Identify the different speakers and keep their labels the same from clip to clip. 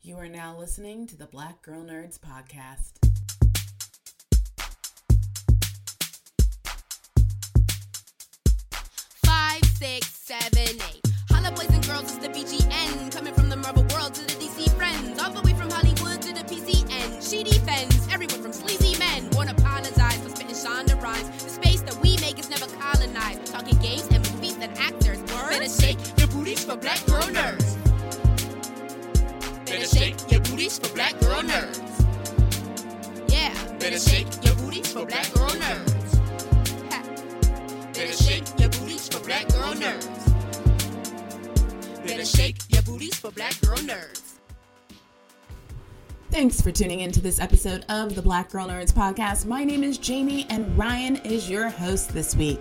Speaker 1: You are now listening to the Black Girl Nerds podcast.
Speaker 2: Five, six, seven, eight. Holla boys and girls, it's the BGN. Coming from the Marvel world to the DC friends. All the way from Hollywood to the PCN. She defends everyone from sleazy men. Won't apologize for spitting Shonda rhymes. The space that we make is never colonized. We're talking games and movies and actors. Better shake your booties for black girl nerds. Better shake your booties for black girl nerds. Yeah, better shake your booties for black girl nerds. Ha. Better shake your booties for black girl nerds. Better shake your booties for black girl nerds.
Speaker 1: Thanks for tuning into this episode of the Black Girl Nerds podcast. My name is Jamie, and Ryanne is your host this week.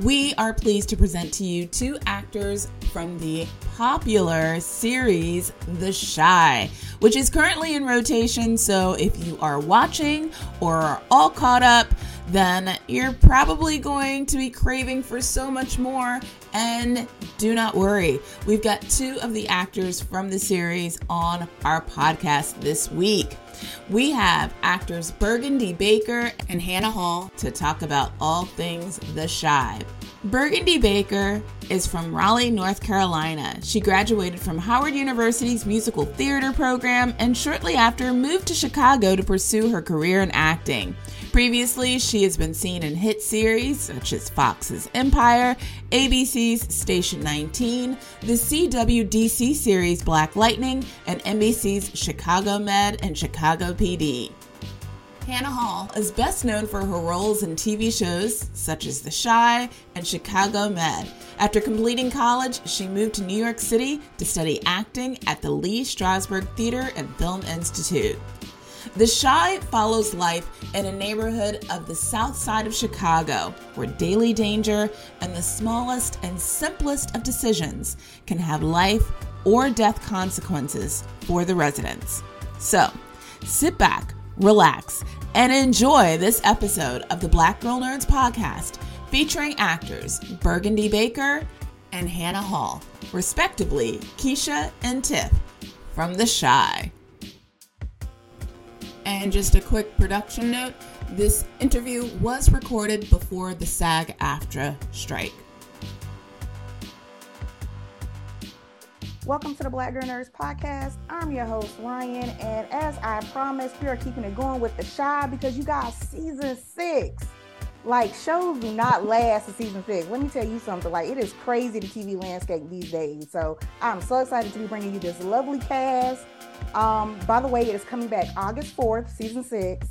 Speaker 1: We are pleased to present to you two actors from the popular series The Chi, which is currently in rotation. So if you are watching or are all caught up, then you're probably going to be craving for so much more. And do not worry, we've got two of the actors from the series on our podcast this week. We have actors Birgundi Baker and Hannah Hall to talk about all things The Chi. Birgundi Baker is from Raleigh, North Carolina. She graduated from Howard University's musical theater program and shortly after moved to Chicago to pursue her career in acting. Previously, she has been seen in hit series such as Fox's Empire, ABC's Station 19, the CWDC series Black Lightning, and NBC's Chicago Med and Chicago PD. Hannah Hall is best known for her roles in TV shows such as The Chi and Chicago Med. After completing college, she moved to New York City to study acting at the Lee Strasberg Theater and Film Institute. The Chi follows life in a neighborhood of the south side of Chicago where daily danger and the smallest and simplest of decisions can have life or death consequences for the residents. So, sit back, relax, and enjoy this episode of the Black Girl Nerds podcast featuring actors Birgundi Baker and Hannah Hall, respectively, Keisha and Tiff from The Chi. And just a quick production note this interview was recorded before the SAG AFTRA strike.
Speaker 3: Welcome to the Black Girl Nerds podcast. I'm your host, Ryanne, and as I promised, we are keeping it going with the Chi because you guys, season six. Like shows do not last to season six. Let me tell you something. Like it is crazy the TV landscape these days. So I'm so excited to be bringing you this lovely cast. Um, by the way, it is coming back August 4th, season six.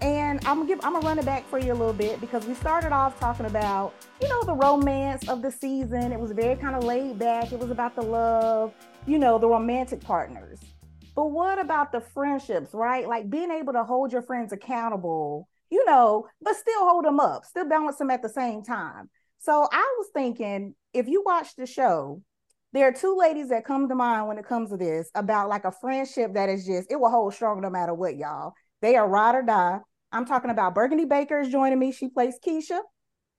Speaker 3: And I'm gonna give I'm gonna run it back for you a little bit because we started off talking about, you know, the romance of the season. It was very kind of laid back. It was about the love, you know, the romantic partners. But what about the friendships, right? Like being able to hold your friends accountable, you know, but still hold them up, still balance them at the same time. So I was thinking, if you watch the show, there are two ladies that come to mind when it comes to this about like a friendship that is just, it will hold strong no matter what, y'all. They are ride or die. I'm talking about Birgundi Baker is joining me. She plays Keisha.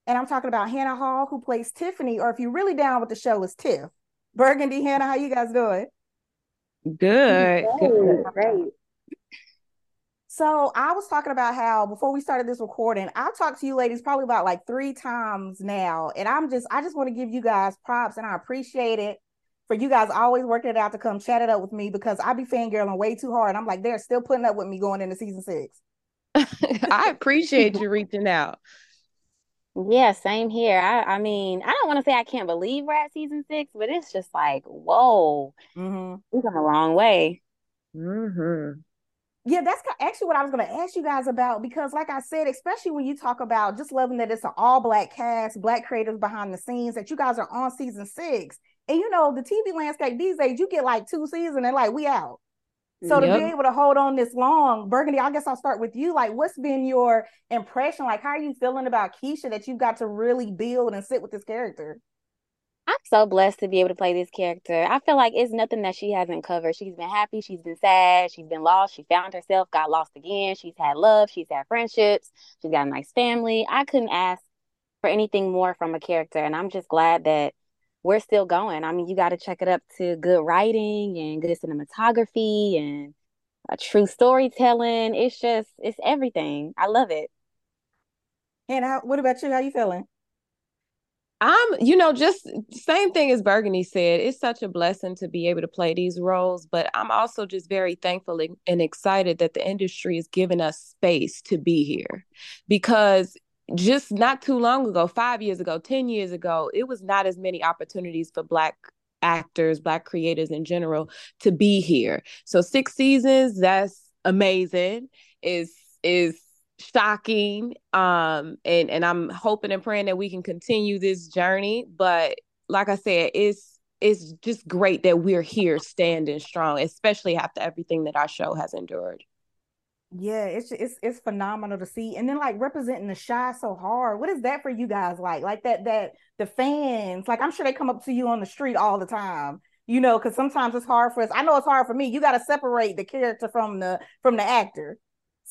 Speaker 3: And I'm talking about Hannah Hall, who plays Tiffany, or if you're really down with the show, is Tiff. Birgundi, Hannah, how you guys doing?
Speaker 4: Good. good.
Speaker 3: Great. So I was talking about how before we started this recording, I talked to you ladies probably about like three times now. And I'm just, I just want to give you guys props and I appreciate it for you guys always working it out to come chat it up with me because I be fangirling way too hard. I'm like, they're still putting up with me going into season six.
Speaker 4: I appreciate you reaching out.
Speaker 5: Yeah, same here. I, I mean, I don't want to say I can't believe we're at season six, but it's just like, whoa,
Speaker 3: Mm-hmm.
Speaker 5: we've come a long way.
Speaker 4: hmm
Speaker 3: Yeah, that's actually what I was going to ask you guys about because, like I said, especially when you talk about just loving that it's an all black cast, black creators behind the scenes, that you guys are on season six. And you know, the TV landscape these days, you get like two seasons and like we out. So to be able to hold on this long, Birgundi, I guess I'll start with you. Like, what's been your impression? Like, how are you feeling about Keisha that you've got to really build and sit with this character?
Speaker 5: I'm so blessed to be able to play this character. I feel like it's nothing that she hasn't covered. She's been happy, she's been sad, she's been lost, she found herself, got lost again. She's had love, she's had friendships, she's got a nice family. I couldn't ask for anything more from a character, and I'm just glad that we're still going. I mean, you got to check it up to good writing and good cinematography and a true storytelling. It's just, it's everything. I love it.
Speaker 3: And how, what about you? How you feeling?
Speaker 4: I'm, you know, just same thing as Birgundi said. It's such a blessing to be able to play these roles, but I'm also just very thankful and excited that the industry is giving us space to be here because just not too long ago, five years ago, 10 years ago, it was not as many opportunities for Black actors, Black creators in general to be here. So six seasons, that's amazing. Is is shocking um and and i'm hoping and praying that we can continue this journey but like i said it's it's just great that we're here standing strong especially after everything that our show has endured.
Speaker 3: Yeah it's it's it's phenomenal to see and then like representing the Chi so hard what is that for you guys like? Like that that the fans like i'm sure they come up to you on the street all the time you know because sometimes it's hard for us. I know it's hard for me. You got to separate the character from the from the actor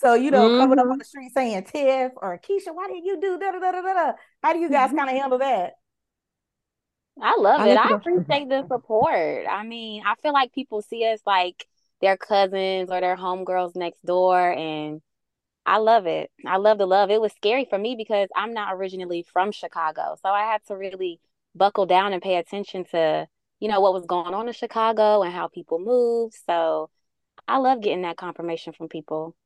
Speaker 3: so, you know, mm-hmm. coming up on mm-hmm. the street saying Tiff or Keisha, why did you do da da da da da? How do you guys mm-hmm. kind of handle that?
Speaker 5: I love it. I appreciate the support. I mean, I feel like people see us like their cousins or their homegirls next door and I love it. I love the love. It was scary for me because I'm not originally from Chicago. So I had to really buckle down and pay attention to, you know, what was going on in Chicago and how people move. So I love getting that confirmation from people.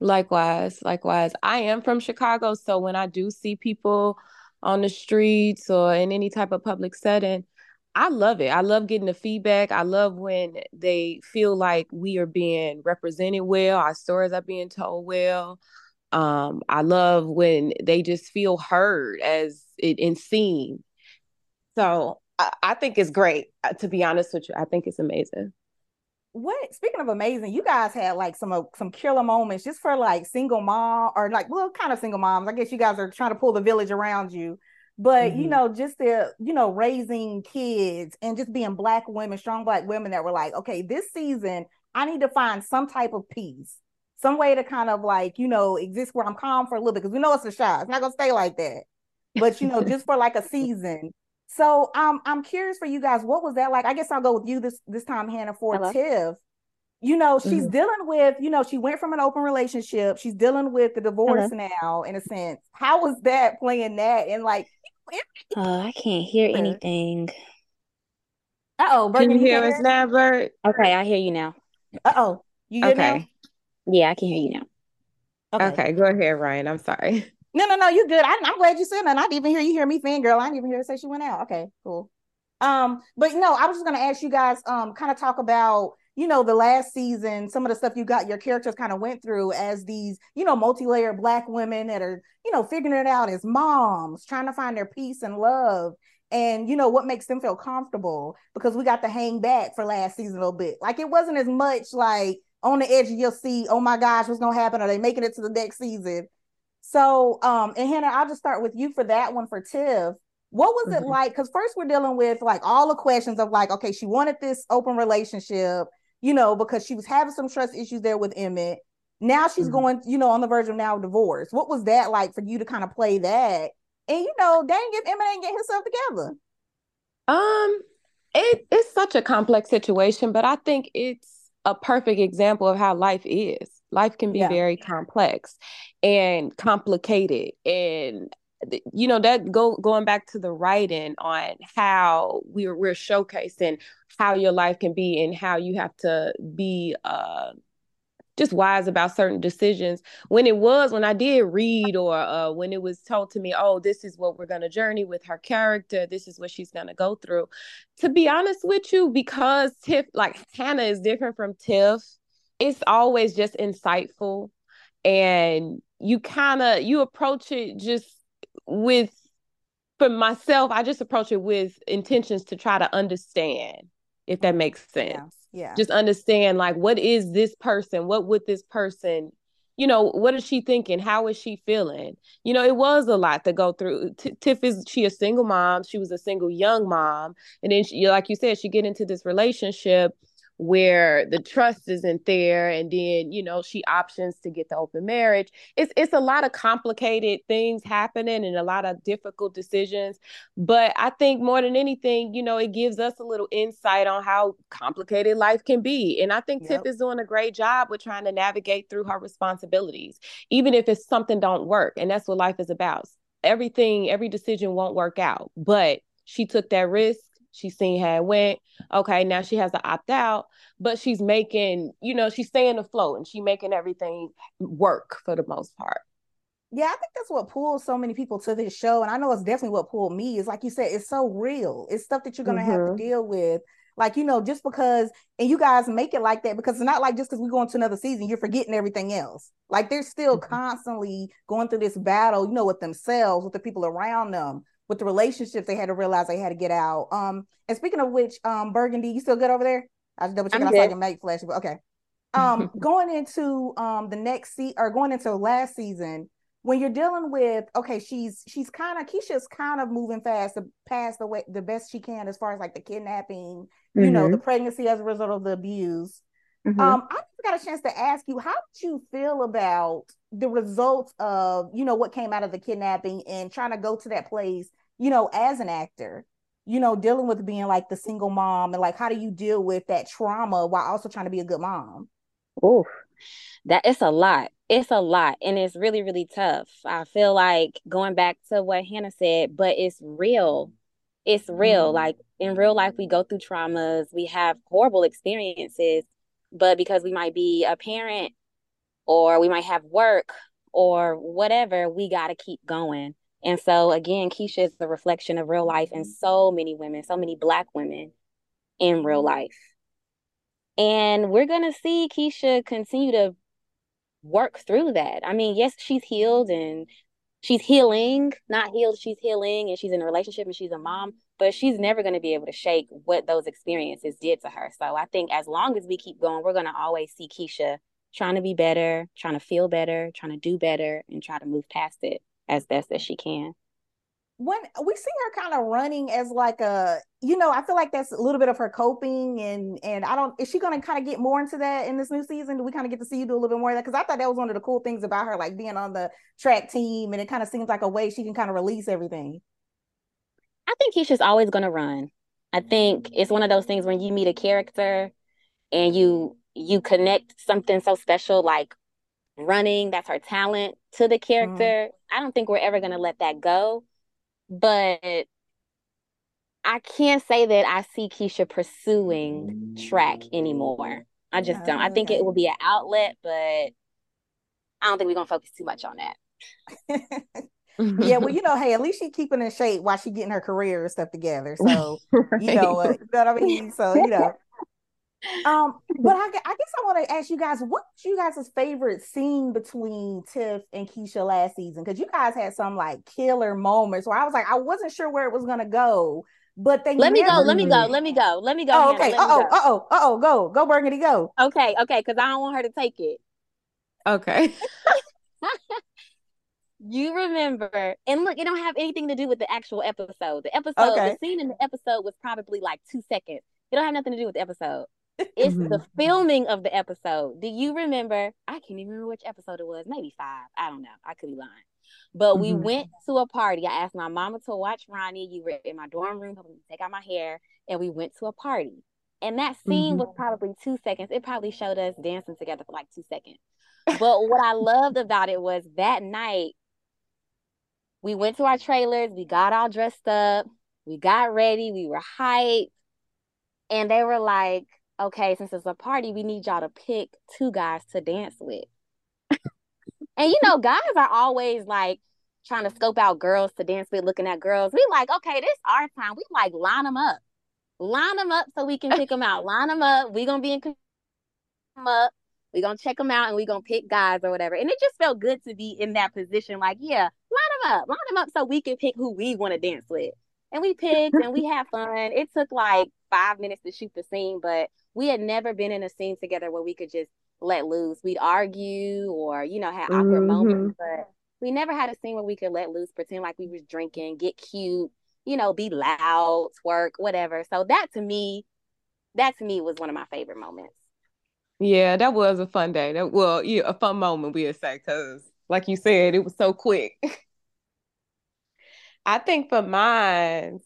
Speaker 4: Likewise, likewise. I am from Chicago, so when I do see people on the streets or in any type of public setting, I love it. I love getting the feedback. I love when they feel like we are being represented well, our stories are being told well. Um, I love when they just feel heard as it and seen. So I, I think it's great. Uh, to be honest with you, I think it's amazing
Speaker 3: what speaking of amazing, you guys had like some uh, some killer moments just for like single mom or like well kind of single moms. I guess you guys are trying to pull the village around you. But mm-hmm. you know, just the you know, raising kids and just being black women, strong black women that were like, okay, this season I need to find some type of peace, some way to kind of like, you know, exist where I'm calm for a little bit because we know it's a shot. It's not gonna stay like that. But you know, just for like a season, so um, I'm curious for you guys, what was that like? I guess I'll go with you this this time, Hannah, for Hello. Tiff. You know, she's mm-hmm. dealing with, you know, she went from an open relationship. She's dealing with the divorce Hello. now, in a sense. How was that playing that? And like,
Speaker 5: uh, I can't hear anything.
Speaker 3: Uh oh,
Speaker 4: can you hear us now, Bert?
Speaker 5: Okay, I hear you now.
Speaker 3: Uh oh, you okay?
Speaker 5: Now? Yeah, I can hear you now.
Speaker 4: Okay. okay, go ahead, Ryanne. I'm sorry.
Speaker 3: No, no, no, you good. I, am glad you said that. I didn't even hear you hear me fangirl. I didn't even hear her say she went out. Okay, cool. Um, but no, I was just gonna ask you guys, um, kind of talk about, you know, the last season, some of the stuff you got your characters kind of went through as these, you know, multi-layered black women that are, you know, figuring it out as moms, trying to find their peace and love. And you know what makes them feel comfortable because we got to hang back for last season a little bit. Like it wasn't as much like on the edge of your seat, oh my gosh, what's gonna happen? Are they making it to the next season? So, um, and Hannah, I'll just start with you for that one for Tiff. What was mm-hmm. it like? Because first we're dealing with like all the questions of like, okay, she wanted this open relationship, you know, because she was having some trust issues there with Emmett. Now she's mm-hmm. going, you know, on the verge of now divorce. What was that like for you to kind of play that? And you know, dang if Emmett ain't getting himself together.
Speaker 4: Um, it, it's such a complex situation, but I think it's a perfect example of how life is. Life can be yeah. very complex and complicated and you know that go going back to the writing on how we're we're showcasing how your life can be and how you have to be uh just wise about certain decisions when it was when i did read or uh, when it was told to me oh this is what we're going to journey with her character this is what she's going to go through to be honest with you because tiff like hannah is different from tiff it's always just insightful and you kind of you approach it just with for myself i just approach it with intentions to try to understand if that makes sense.
Speaker 3: Yeah, yeah.
Speaker 4: just understand like what is this person? What would this person you know what is she thinking? How is she feeling? You know it was a lot to go through. T- tiff is she a single mom she was a single young mom and then she, like you said she get into this relationship where the trust isn't there and then you know she options to get the open marriage it's it's a lot of complicated things happening and a lot of difficult decisions but i think more than anything you know it gives us a little insight on how complicated life can be and i think yep. tiff is doing a great job with trying to navigate through her responsibilities even if it's something don't work and that's what life is about everything every decision won't work out but she took that risk She's seen how it went. Okay, now she has to opt out, but she's making, you know, she's staying afloat and she's making everything work for the most part.
Speaker 3: Yeah, I think that's what pulls so many people to this show. And I know it's definitely what pulled me is like you said, it's so real. It's stuff that you're gonna mm-hmm. have to mm-hmm. deal with. Like, you know, just because and you guys make it like that because it's not like just because we go into another season, you're forgetting everything else. Like they're still mm-hmm. constantly going through this battle, you know, with themselves, with the people around them with the relationships they had to realize they had to get out. Um, and speaking of which, um, Birgundi, you still good over there? I was double checking. I saw your make flash, but okay. Um, going into um the next seat or going into last season, when you're dealing with okay, she's she's kind of Keisha's kind of moving fast to pass the way the best she can as far as like the kidnapping, mm-hmm. you know, the mm-hmm. pregnancy as a result of the abuse. Mm-hmm. Um, I just got a chance to ask you, how did you feel about the results of, you know, what came out of the kidnapping and trying to go to that place, you know, as an actor, you know, dealing with being like the single mom and like how do you deal with that trauma while also trying to be a good mom?
Speaker 5: Oh, that it's a lot. It's a lot and it's really, really tough. I feel like going back to what Hannah said, but it's real. It's real. Mm-hmm. Like in real life, we go through traumas, we have horrible experiences but because we might be a parent or we might have work or whatever, we got to keep going. And so again, Keisha is the reflection of real life and so many women, so many black women in real mm-hmm. life. And we're going to see Keisha continue to work through that. I mean, yes, she's healed and she's healing, not healed, she's healing and she's in a relationship and she's a mom, but she's never going to be able to shake what those experiences did to her. So I think as long as we keep going, we're going to always see Keisha trying to be better, trying to feel better, trying to do better, and try to move past it as best as she can.
Speaker 3: When we see her kind of running as like a, you know, I feel like that's a little bit of her coping, and and I don't. Is she going to kind of get more into that in this new season? Do we kind of get to see you do a little bit more of that? Because I thought that was one of the cool things about her, like being on the track team, and it kind of seems like a way she can kind of release everything.
Speaker 5: I think Keisha's always going to run. I think it's one of those things when you meet a character and you you connect something so special like running, that's her talent to the character. Mm. I don't think we're ever going to let that go. But I can't say that I see Keisha pursuing track anymore. I just don't. I think it will be an outlet, but I don't think we're going to focus too much on that.
Speaker 3: yeah, well, you know, hey, at least she keeping in shape while she getting her career and stuff together. So right. you know, uh, you know what I mean. So you know, um, but I, I guess I want to ask you guys, what you guys' favorite scene between Tiff and Keisha last season? Because you guys had some like killer moments where I was like, I wasn't sure where it was gonna go, but they
Speaker 5: let me go, let me go, let me go, let me go.
Speaker 3: Oh, okay. Uh oh, uh oh, uh oh, go, go, Birgundi, go.
Speaker 5: Okay, okay, because I don't want her to take it.
Speaker 4: Okay.
Speaker 5: you remember, and look, it don't have anything to do with the actual episode. The episode, okay. the scene in the episode was probably like two seconds. It don't have nothing to do with the episode. It's the filming of the episode. Do you remember? I can't even remember which episode it was. Maybe five. I don't know. I could be lying. But we mm-hmm. went to a party. I asked my mama to watch Ronnie. You were in my dorm room, helping me take out my hair, and we went to a party. And that scene mm-hmm. was probably two seconds. It probably showed us dancing together for like two seconds. But what I loved about it was that night we went to our trailers, we got all dressed up, we got ready, we were hyped. And they were like, okay, since it's a party, we need y'all to pick two guys to dance with. and you know, guys are always like trying to scope out girls to dance with, looking at girls. We like, okay, this our time. We like line them up, line them up so we can pick them out. Line them up. We gonna be in them up. We gonna check them out and we gonna pick guys or whatever. And it just felt good to be in that position. Like, yeah, up, line them up so we can pick who we want to dance with. And we picked and we had fun. It took like five minutes to shoot the scene, but we had never been in a scene together where we could just let loose. We'd argue or, you know, have awkward mm-hmm. moments, but we never had a scene where we could let loose, pretend like we was drinking, get cute, you know, be loud, twerk, whatever. So that to me that to me was one of my favorite moments.
Speaker 4: Yeah, that was a fun day. That well, yeah, a fun moment we'd say, because like you said, it was so quick. I think for mine,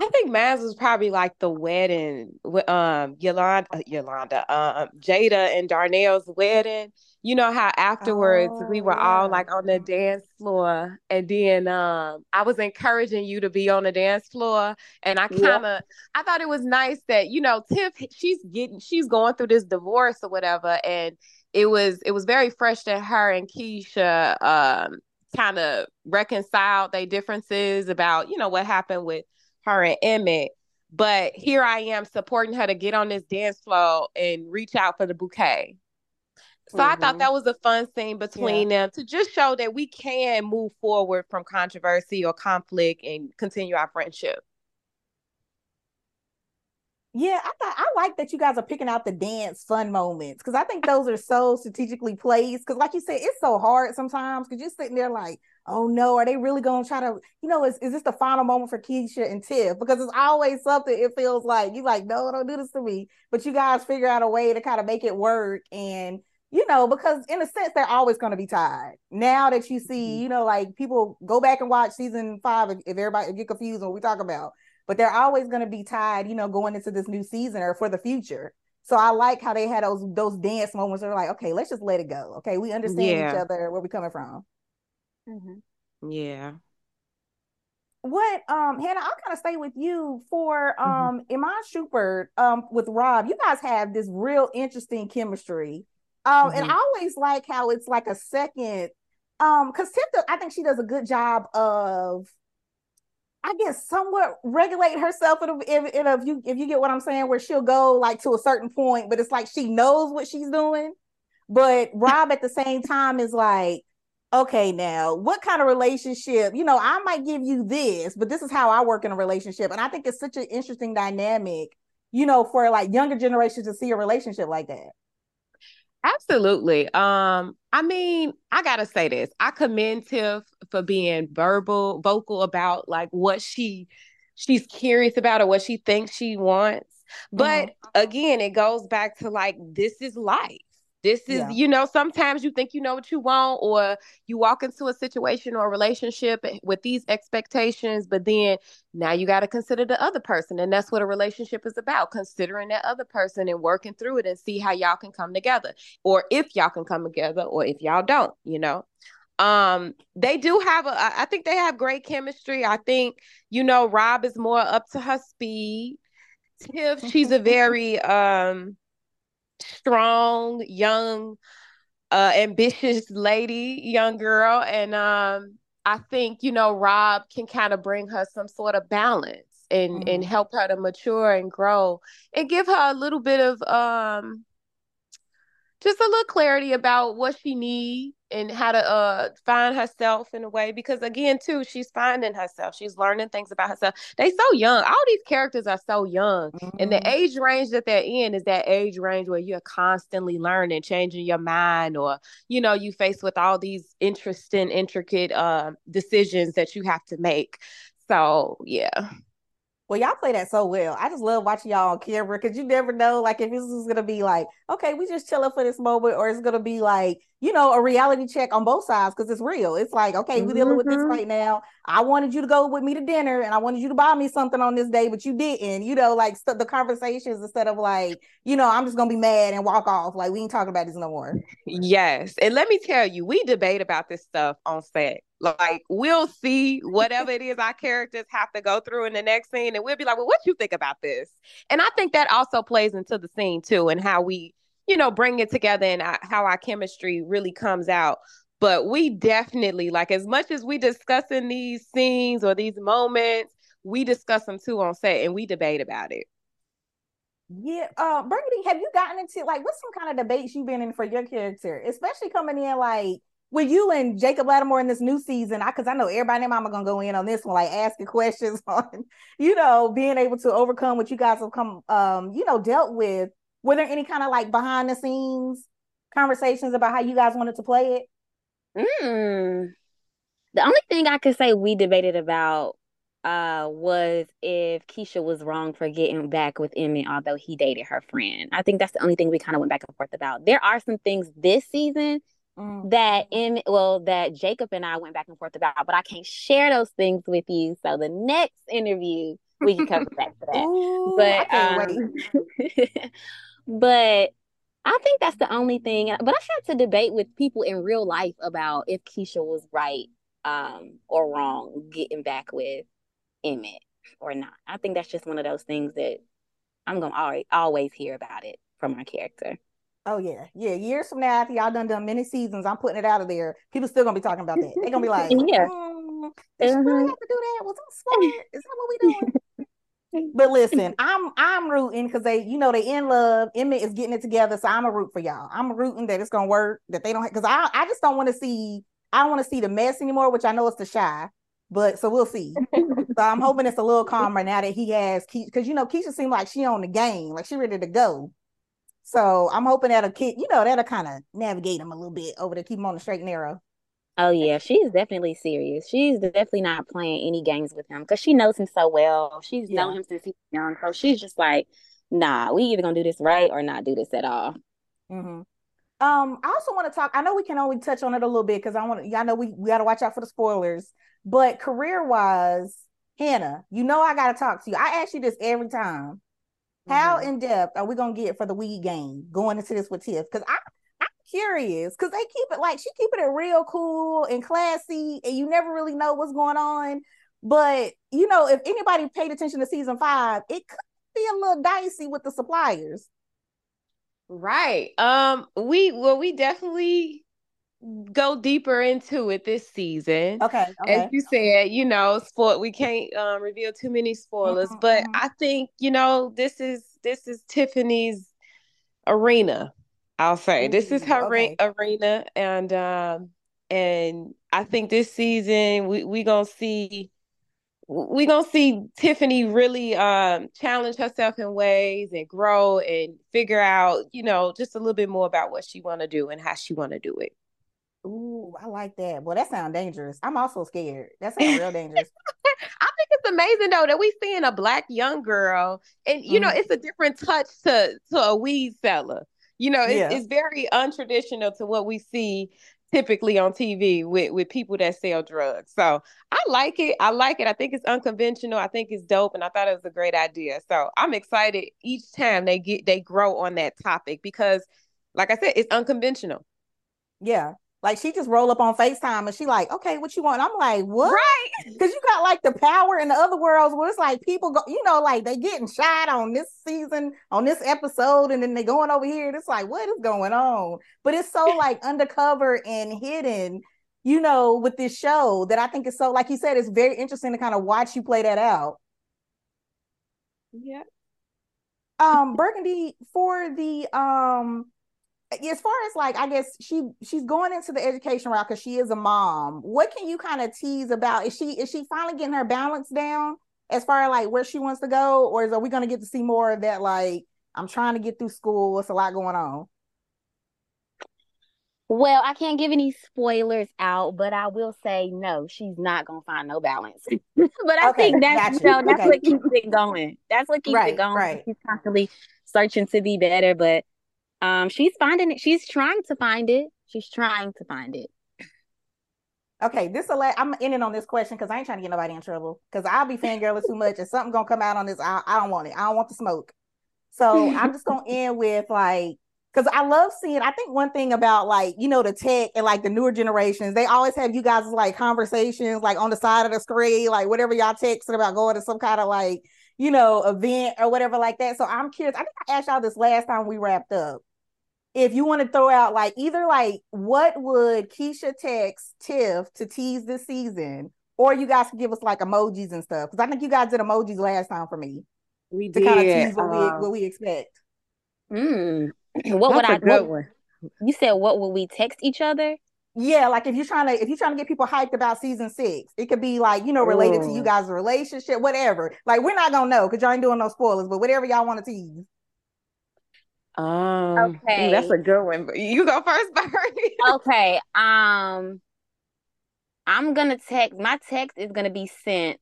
Speaker 4: I think mine was probably like the wedding with um Yolanda, uh, Yolanda, um Jada and Darnell's wedding. You know how afterwards oh, we were yeah. all like on the dance floor, and then um I was encouraging you to be on the dance floor, and I kind of yeah. I thought it was nice that you know Tiff she's getting she's going through this divorce or whatever, and it was it was very fresh that her and Keisha um kind of reconciled their differences about you know what happened with her and Emmett. But here I am supporting her to get on this dance floor and reach out for the bouquet. So mm-hmm. I thought mm-hmm. that was a fun scene between yeah. them to just show that we can move forward from controversy or conflict and continue our friendship.
Speaker 3: Yeah, I thought I like that you guys are picking out the dance fun moments because I think those are so strategically placed. Because, like you said, it's so hard sometimes because you're sitting there like, oh no, are they really going to try to, you know, is, is this the final moment for Keisha and Tiff? Because it's always something it feels like you like, no, don't do this to me. But you guys figure out a way to kind of make it work. And, you know, because in a sense, they're always going to be tied. Now that you see, mm-hmm. you know, like people go back and watch season five if, if everybody if get confused on what we talk about but they're always going to be tied, you know, going into this new season or for the future. So I like how they had those those dance moments. They're like, okay, let's just let it go. Okay, we understand yeah. each other where we're coming from.
Speaker 4: Mm-hmm. Yeah.
Speaker 3: What um Hannah, I'll kind of stay with you for mm-hmm. um mm-hmm. Iman Shumpert um with Rob. You guys have this real interesting chemistry. Um mm-hmm. and I always like how it's like a second um because Tiff, I think she does a good job of I guess somewhat regulate herself in a, if you if you get what I'm saying, where she'll go like to a certain point, but it's like she knows what she's doing. But Rob at the same time is like, okay, now what kind of relationship? You know, I might give you this, but this is how I work in a relationship, and I think it's such an interesting dynamic, you know, for like younger generations to see a relationship like that.
Speaker 4: Absolutely. Um, I mean, I gotta say this. I commend Tiff for being verbal, vocal about like what she she's curious about or what she thinks she wants. But mm-hmm. again, it goes back to like this is life. This is, yeah. you know, sometimes you think you know what you want, or you walk into a situation or a relationship with these expectations, but then now you got to consider the other person. And that's what a relationship is about considering that other person and working through it and see how y'all can come together, or if y'all can come together, or if y'all don't, you know um they do have a i think they have great chemistry i think you know rob is more up to her speed tiff she's a very um strong, young, uh, ambitious lady, young girl. And um, I think, you know, Rob can kind of bring her some sort of balance and, mm-hmm. and help her to mature and grow and give her a little bit of um just a little clarity about what she needs and how to uh find herself in a way because again too she's finding herself. She's learning things about herself. They so young. All these characters are so young. Mm-hmm. and the mm-hmm. age range that they're in is that age range where you're constantly learning changing your mind or you know you face with all these interesting intricate uh decisions that you have to make. So yeah
Speaker 3: well, y'all play that so well. I just love watching y'all on camera because you never know, like, if this is gonna be like, okay, we just chilling for this moment, or it's gonna be like, you know, a reality check on both sides because it's real. It's like, okay, we're dealing with this mm-hmm. right now. I wanted you to go with me to dinner, and I wanted you to buy me something on this day, but you didn't. You know, like st- the conversations instead of like, you know, I'm just gonna be mad and walk off. Like we ain't talking about this no more.
Speaker 4: Yes, and let me tell you, we debate about this stuff on set like we'll see whatever it is our characters have to go through in the next scene, and we'll be like, "Well, what you think about this?" And I think that also plays into the scene too, and how we, you know, bring it together and how our chemistry really comes out. But we definitely like as much as we discuss in these scenes or these moments, we discuss them too on set, and we debate about it.
Speaker 3: Yeah, uh, Birgundi, have you gotten into like what's some kind of debates you've been in for your character, especially coming in like with you and Jacob Lattimore in this new season, I because I know everybody and mama gonna go in on this one, like asking questions on, you know, being able to overcome what you guys have come um, you know, dealt with. Were there any kind of like behind the scenes conversations about how you guys wanted to play it?
Speaker 5: Mm. The only thing I could say we debated about uh, was if Keisha was wrong for getting back with Emmett, although he dated her friend. I think that's the only thing we kind of went back and forth about. There are some things this season mm. that Emmett, well, that Jacob and I went back and forth about, but I can't share those things with you. So the next interview we can come back to that. Ooh, but um, but I think that's the only thing. But I had to debate with people in real life about if Keisha was right um, or wrong getting back with Emmett or not. I think that's just one of those things that I'm gonna always always hear about it from my character.
Speaker 3: Oh yeah, yeah. Years from now, after y'all done done many seasons, I'm putting it out of there. People still gonna be talking about that. They're gonna be like, yeah, mm, did mm-hmm. really have to do that? Was that smart? Is that what we doing? but listen, I'm I'm rooting because they, you know, they in love. Emmett is getting it together, so I'm a root for y'all. I'm rooting that it's gonna work. That they don't because I I just don't want to see I don't want to see the mess anymore, which I know it's the Chi. But so we'll see. so I'm hoping it's a little calmer now that he has because you know Keisha seemed like she on the game, like she ready to go. So I'm hoping that'll kid, you know, that'll kind of navigate him a little bit over to keep him on the straight and narrow.
Speaker 5: Oh yeah, she's definitely serious. She's definitely not playing any games with him because she knows him so well. She's yeah. known him since he's young, so she's just like, nah, we either gonna do this right or not do this at all.
Speaker 3: Mm-hmm. Um, I also want to talk. I know we can only touch on it a little bit because I want to. Y'all know we we got to watch out for the spoilers. But career wise, Hannah, you know I gotta talk to you. I ask you this every time. Mm-hmm. How in depth are we gonna get for the weed game going into this with Tiff? Because I I'm curious because they keep it like she keeping it real cool and classy, and you never really know what's going on. But you know, if anybody paid attention to season five, it could be a little dicey with the suppliers.
Speaker 4: Right. Um, we well, we definitely go deeper into it this season.
Speaker 3: Okay,
Speaker 4: okay. As you said, you know, sport we can't um, reveal too many spoilers, mm-hmm. but mm-hmm. I think, you know, this is this is Tiffany's arena. I'll say. Ooh, this is her okay. arena and um and I think this season we we going to see we gonna see Tiffany really um, challenge herself in ways and grow and figure out, you know, just a little bit more about what she want to do and how she want to do it.
Speaker 3: Ooh, I like that. Well, that sounds dangerous. I'm also scared. That sounds real dangerous.
Speaker 4: I think it's amazing though that we seeing a black young girl, and you mm know, it's a different touch to to a weed seller. You know, it's, yeah. it's very untraditional to what we see typically on TV with with people that sell drugs. So I like it. I like it. I think it's unconventional. I think it's dope, and I thought it was a great idea. So I'm excited each time they get they grow on that topic because, like I said, it's unconventional.
Speaker 3: Yeah, like she just roll up on FaceTime and she like, okay, what you want? I'm like, what?
Speaker 4: Right.
Speaker 3: Because you got like the power in the other worlds where it's like people go, you know, like they getting shot on this season, on this episode, and then they going over here. And it's like, what is going on? But it's so like undercover and hidden, you know, with this show that I think is so, like you said, it's very interesting to kind of watch you play that out.
Speaker 4: Yeah.
Speaker 3: Um, Birgundi for the um as far as like i guess she she's going into the education route because she is a mom. What can you kind of tease about is she is she finally getting her balance down as far as like where she wants to go? Or is are we going to get to see more of that like i'm trying to get through school it's a lot going on?
Speaker 5: Well i can't give any spoilers out but i will say no she's not going to find no balance. But i okay, think that's you know, that's okay. what keeps it going. That's what keeps right, it going right. she's constantly searching to be better but um, she's finding it. She's trying to find it. She's trying to find it.
Speaker 3: Okay, this a I'm ending on this question because I ain't trying to get nobody in trouble. Because I'll be fangirling too much, and something gonna come out on this. I, I don't want it. I don't want the smoke. So I'm just gonna end with like, because I love seeing. I think one thing about like you know the tech and like the newer generations, they always have you guys like conversations like on the side of the screen, like whatever y'all texting about going to some kind of like you know event or whatever like that. So I'm curious. I think I asked y'all this last time we wrapped up if you want to throw out like either like what would Keisha text Tiff to tease this season, or you guys can give us like emojis and stuff because I think you guys did emojis last time for me.
Speaker 4: We to did. kind of tease
Speaker 3: what, uh, we, what we expect.
Speaker 5: Mm. What would I? What, one. You said what would we text each other?
Speaker 3: Yeah, like if you're trying to if you're trying to get people hyped about season six, it could be like you know related Ooh. to you guys' relationship, whatever. Like we're not gonna know because y'all ain't doing no spoilers, but whatever y'all want to tease.
Speaker 4: Um, okay, ooh, that's a good one. You go first, Barry.
Speaker 5: okay. Um, I'm gonna text. My text is gonna be sent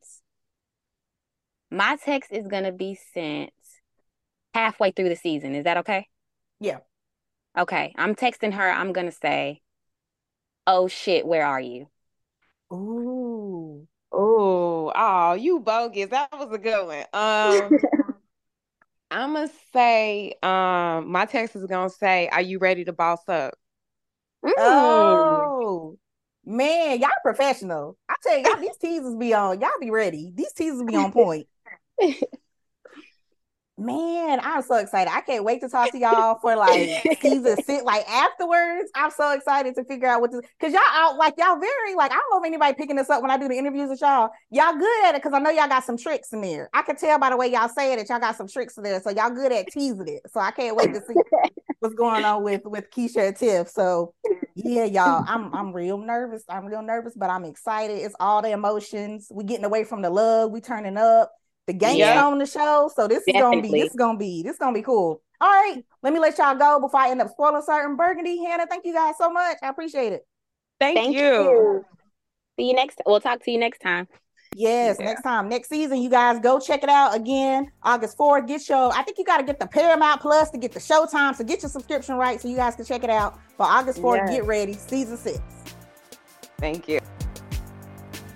Speaker 5: My text is gonna be sent halfway through the season. Is that okay?
Speaker 3: Yeah.
Speaker 5: Okay. I'm texting her. I'm gonna say, "Oh shit, where are you?"
Speaker 3: Ooh.
Speaker 4: Oh, oh, you bogus. That was a good one. Um I'm gonna say, um, my text is gonna say, "Are you ready to boss up?"
Speaker 3: Mm. Oh man, y'all professional. I tell you, y'all these teasers be on. Y'all be ready. These teasers be on point. Man, I'm so excited. I can't wait to talk to y'all for like season six. Like afterwards, I'm so excited to figure out what this because y'all out like y'all very like I don't know if anybody picking this up when I do the interviews with y'all. Y'all good at it because I know y'all got some tricks in there. I can tell by the way y'all say it that y'all got some tricks in there. So y'all good at teasing it. So I can't wait to see what's going on with with Keisha and Tiff. So yeah, y'all, I'm I'm real nervous. I'm real nervous, but I'm excited. It's all the emotions. We getting away from the love. We turning up the gang yeah. on the show. So this Definitely. is gonna be this is gonna be this is gonna be cool. All right, let me let y'all go before I end up spoiling certain Birgundi. Hannah, thank you guys so much. I appreciate it.
Speaker 4: Thank, thank you. you.
Speaker 5: See you next. We'll talk to you next time.
Speaker 3: Yes, yeah. next time, next season, you guys go check it out again. August 4th. Get your, I think you got to get the Paramount Plus to get the Showtime. So get your subscription right so you guys can check it out for August 4th. Yes. Get ready, season six.
Speaker 4: Thank you.